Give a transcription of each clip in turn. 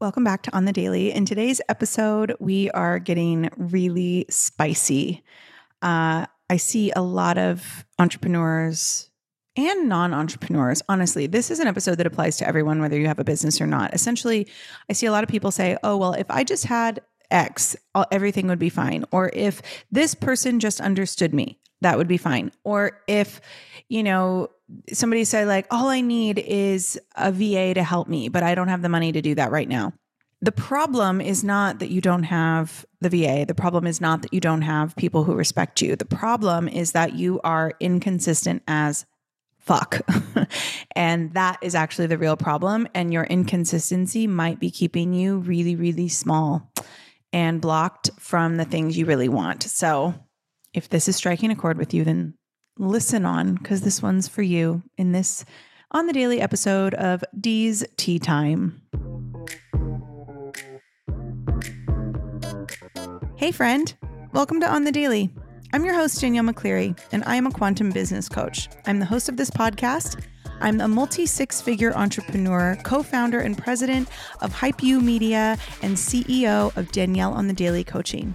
Welcome back to On the Daily. In today's episode, we are getting really spicy. Uh, I see a lot of entrepreneurs and non entrepreneurs. Honestly, this is an episode that applies to everyone, whether you have a business or not. Essentially, I see a lot of people say, oh, well, if I just had X, everything would be fine. Or if this person just understood me, that would be fine. Or if, you know, somebody said like all i need is a va to help me but i don't have the money to do that right now. The problem is not that you don't have the va the problem is not that you don't have people who respect you. The problem is that you are inconsistent as fuck. And that is actually the real problem. And your inconsistency might be keeping you really really small and blocked from the things you really want. So if this is striking a chord with you then listen on because this one's for you in this on the daily episode of D's Tea Time. Hey, friend. Welcome to On the Daily. I'm your host, Danielle McCleary, and I am a quantum business coach. I'm the host of this podcast. I'm a multi six figure entrepreneur, co founder and president of Hype You Media, and CEO of Danielle on the Daily Coaching.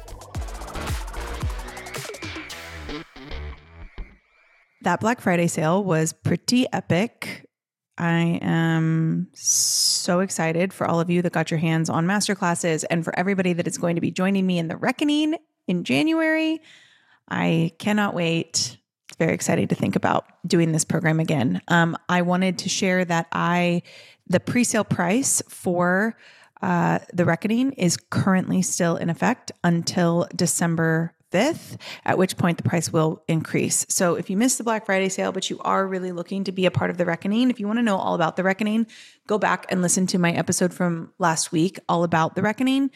That Black Friday sale was pretty epic. I am so excited for all of you that got your hands on masterclasses and for everybody that is going to be joining me in the reckoning in January. I cannot wait. It's very exciting to think about doing this program again. Um, I wanted to share that I, the pre sale price for uh, the reckoning is currently still in effect until December 5th, at which point the price will increase. So if you missed the Black Friday sale, but you are really looking to be a part of the reckoning, if you want to know all about the reckoning, go back and listen to my episode from last week, all about the reckoning.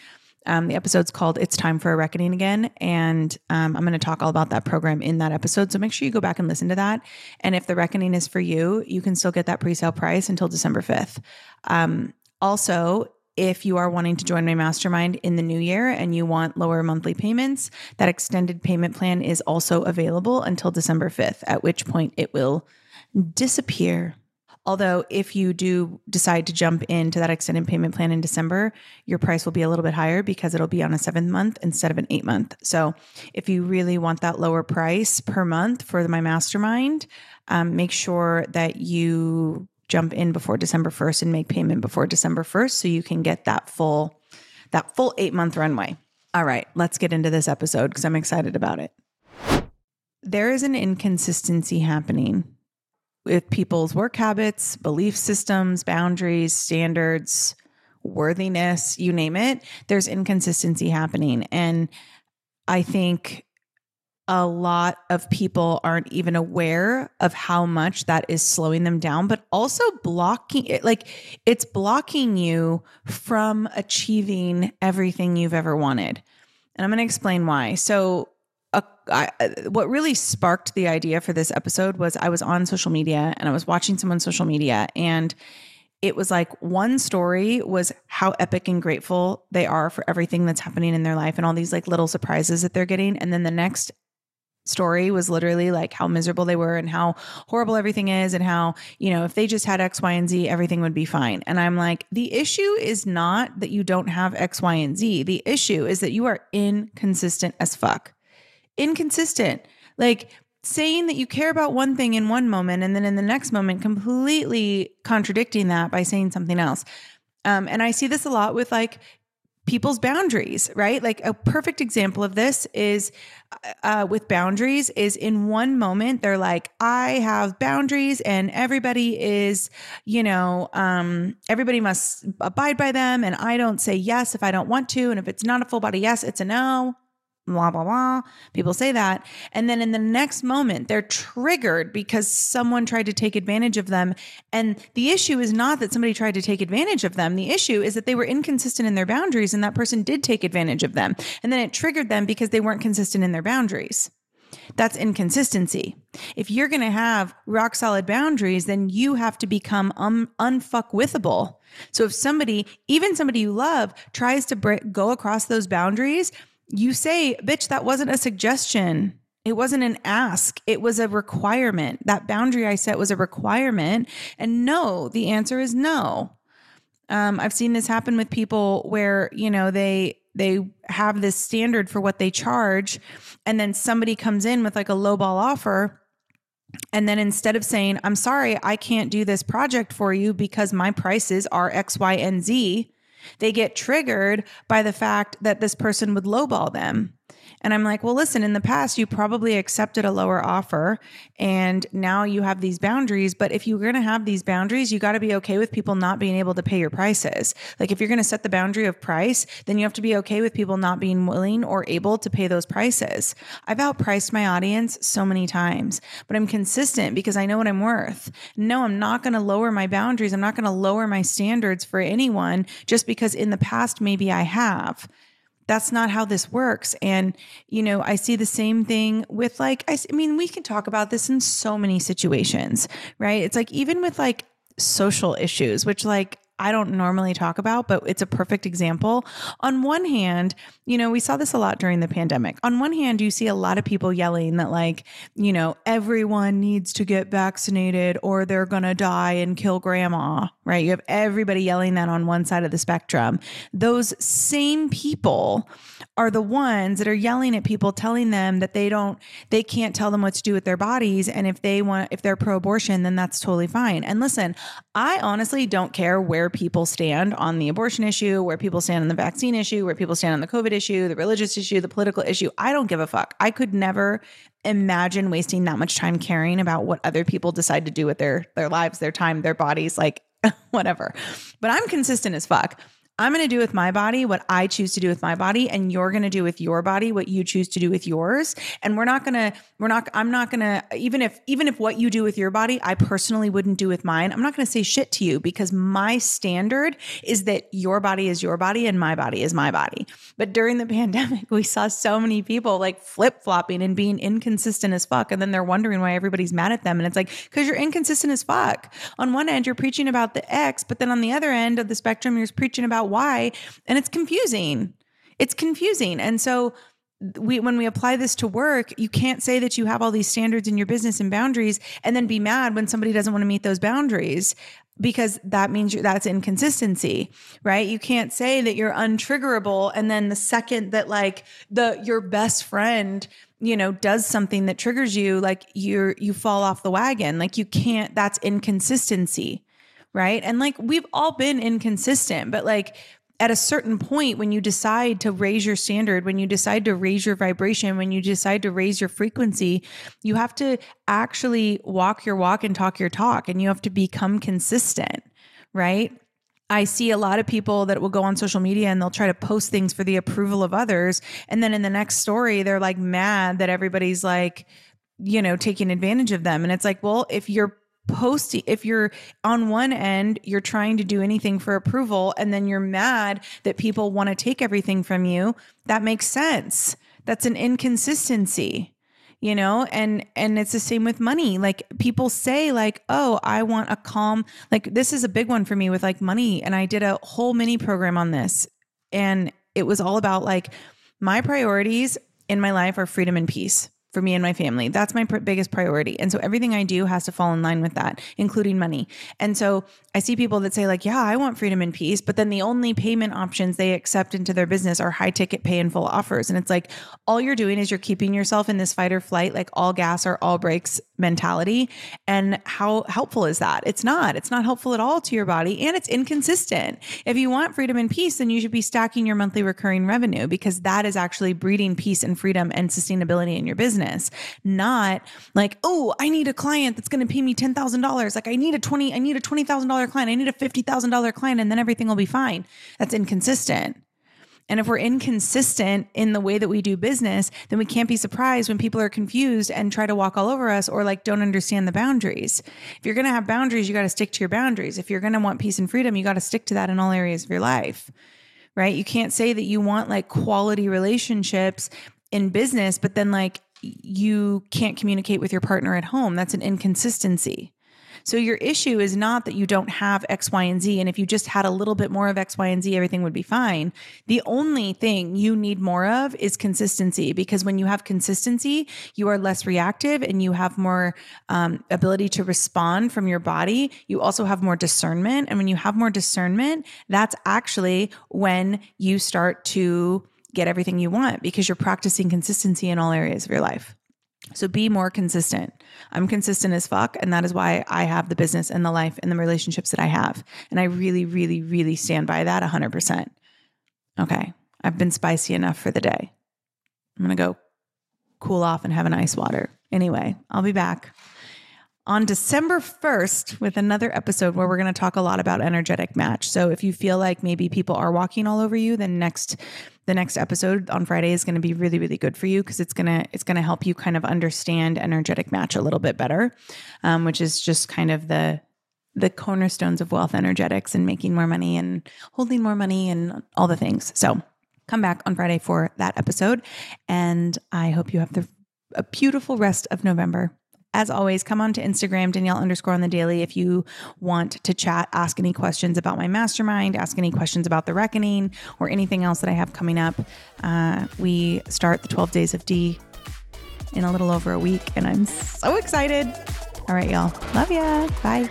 Um, the episode's called It's Time for a Reckoning Again. And um, I'm going to talk all about that program in that episode. So make sure you go back and listen to that. And if the reckoning is for you, you can still get that pre sale price until December 5th. Um, also, if you are wanting to join my mastermind in the new year and you want lower monthly payments, that extended payment plan is also available until December 5th, at which point it will disappear. Although, if you do decide to jump into that extended payment plan in December, your price will be a little bit higher because it'll be on a seven month instead of an eight month. So, if you really want that lower price per month for my mastermind, um, make sure that you jump in before December 1st and make payment before December 1st so you can get that full that full 8 month runway. All right, let's get into this episode cuz I'm excited about it. There is an inconsistency happening with people's work habits, belief systems, boundaries, standards, worthiness, you name it. There's inconsistency happening and I think a lot of people aren't even aware of how much that is slowing them down, but also blocking it. Like it's blocking you from achieving everything you've ever wanted. And I'm going to explain why. So, uh, I, what really sparked the idea for this episode was I was on social media and I was watching someone's social media and it was like one story was how epic and grateful they are for everything that's happening in their life and all these like little surprises that they're getting and then the next story was literally like how miserable they were and how horrible everything is and how, you know, if they just had X, Y, and Z, everything would be fine. And I'm like, the issue is not that you don't have X, Y, and Z. The issue is that you are inconsistent as fuck. Inconsistent. Like saying that you care about one thing in one moment and then in the next moment completely contradicting that by saying something else. Um, and I see this a lot with like people's boundaries, right? Like a perfect example of this is uh, with boundaries is in one moment they're like, I have boundaries and everybody is, you know, um, everybody must abide by them. And I don't say yes if I don't want to. And if it's not a full body yes, it's a no. Blah, blah, blah. People say that. And then in the next moment, they're triggered because someone tried to take advantage of them. And the issue is not that somebody tried to take advantage of them. The issue is that they were inconsistent in their boundaries and that person did take advantage of them. And then it triggered them because they weren't consistent in their boundaries. That's inconsistency. If you're going to have rock solid boundaries, then you have to become um, unfuckwithable. So if somebody, even somebody you love, tries to go across those boundaries, you say, bitch, that wasn't a suggestion. It wasn't an ask. It was a requirement. That boundary I set was a requirement. And no, the answer is no. Um, I've seen this happen with people where, you know, they, they have this standard for what they charge. And then somebody comes in with like a lowball offer. And then instead of saying, I'm sorry, I can't do this project for you because my prices are X, Y, and Z, they get triggered by the fact that this person would lowball them. And I'm like, well, listen, in the past, you probably accepted a lower offer and now you have these boundaries. But if you're going to have these boundaries, you got to be okay with people not being able to pay your prices. Like if you're going to set the boundary of price, then you have to be okay with people not being willing or able to pay those prices. I've outpriced my audience so many times, but I'm consistent because I know what I'm worth. No, I'm not going to lower my boundaries. I'm not going to lower my standards for anyone just because in the past, maybe I have that's not how this works. And, you know, I see the same thing with like, I, mean, we can talk about this in so many situations, right? It's like, even with like social issues, which like I don't normally talk about, but it's a perfect example. On one hand, you know, we saw this a lot during the pandemic. On one hand, you see a lot of people yelling that, like, you know, everyone needs to get vaccinated or they're going to die and kill grandma, right? You have everybody yelling that on one side of the spectrum. Those same people are the ones that are yelling at people telling them that they don't they can't tell them what to do with their bodies and if they want if they're pro abortion then that's totally fine. And listen, I honestly don't care where people stand on the abortion issue, where people stand on the vaccine issue, where people stand on the covid issue, the religious issue, the political issue. I don't give a fuck. I could never imagine wasting that much time caring about what other people decide to do with their their lives, their time, their bodies like whatever. But I'm consistent as fuck. I'm going to do with my body what I choose to do with my body and you're going to do with your body what you choose to do with yours. And we're not going to we're not I'm not going to even if even if what you do with your body I personally wouldn't do with mine I'm not going to say shit to you because my standard is that your body is your body and my body is my body. But during the pandemic we saw so many people like flip-flopping and being inconsistent as fuck and then they're wondering why everybody's mad at them and it's like cuz you're inconsistent as fuck. On one end you're preaching about the X but then on the other end of the spectrum you're preaching about why. And it's confusing. It's confusing. And so we when we apply this to work, you can't say that you have all these standards in your business and boundaries and then be mad when somebody doesn't want to meet those boundaries because that means that's inconsistency, right? You can't say that you're untriggerable and then the second that like the your best friend you know does something that triggers you like you're you fall off the wagon like you can't that's inconsistency right? And like we've all been inconsistent, but like at a certain point when you decide to raise your standard, when you decide to raise your vibration, when you decide to raise your frequency, you have to actually walk your walk and talk your talk and you have to become consistent, right? I see a lot of people that will go on social media and they'll try to post things for the approval of others. And then in the next story, they're like mad that everybody's like, you know, taking advantage of them. And it's like, well, if you're posting if you're on one end you're trying to do anything for approval and then you're mad that people want to take everything from you that makes sense. That's an inconsistency you know? And and it's the same with money. Like people say like oh i want a calm like this is a big one for me with like money and i did a whole mini program on this and it was all about like my priorities in my life are freedom and peace for me and my family. That's my pr- biggest priority. And so everything I do has to fall in line with that, including money. And so I see people that say, like, yeah, I want freedom and peace, but then the only payment options they accept into their business are high ticket pay and full offers. And it's like, all you're doing is you're keeping yourself in this fight or flight, like all gas or all brakes mentality. And how helpful is that? It's not. It's not helpful at all to your body and it's inconsistent. If you want freedom and peace, then you should be stacking your monthly recurring revenue because that is actually breeding peace and freedom and sustainability in your business, not like, oh, I need a client that's going to pay me $10,000. Like I need a 20, I need a $20,000 client. I need a $50,000 client and then everything will be fine. That's inconsistent. And if we're inconsistent in the way that we do business, then we can't be surprised when people are confused and try to walk all over us or like don't understand the boundaries. If you're going to have boundaries, you got to stick to your boundaries. If you're going to want peace and freedom, you got to stick to that in all areas of your life. Right? You can't say that you want like quality relationships in business, but then like you can't communicate with your partner at home. That's an inconsistency. So your issue is not that you don't have X, Y, and Z. And if you just had a little bit more of X, Y, and Z, everything would be fine. The only thing you need more of is consistency because when you have consistency, you are less reactive and you have more um, ability to respond from your body. You also have more discernment. And when you have more discernment, that's actually when you start to get everything you want because you're practicing consistency in all areas of your life. So be more consistent. I'm consistent as fuck. And that is why I have the business and the life and the relationships that I have. And I really, really, really stand by that 100%. Okay. I've been spicy enough for the day. I'm going to go cool off and have an ice water. Anyway, I'll be back on December 1st with another episode where we're going to talk a lot about energetic match. So if you feel like maybe people are walking all over you, then next the next episode on Friday is going to be really really good for you because it's going to it's going to help you kind of understand energetic match a little bit better, um, which is just kind of the the cornerstones of wealth energetics and making more money and holding more money and all the things. So come back on Friday for that episode, and I hope you have the a beautiful rest of November. As always, come on to Instagram, Danielle underscore on the daily, if you want to chat, ask any questions about my mastermind, ask any questions about the reckoning, or anything else that I have coming up. Uh, we start the 12 days of D in a little over a week, and I'm so excited. All right, y'all. Love ya. Bye.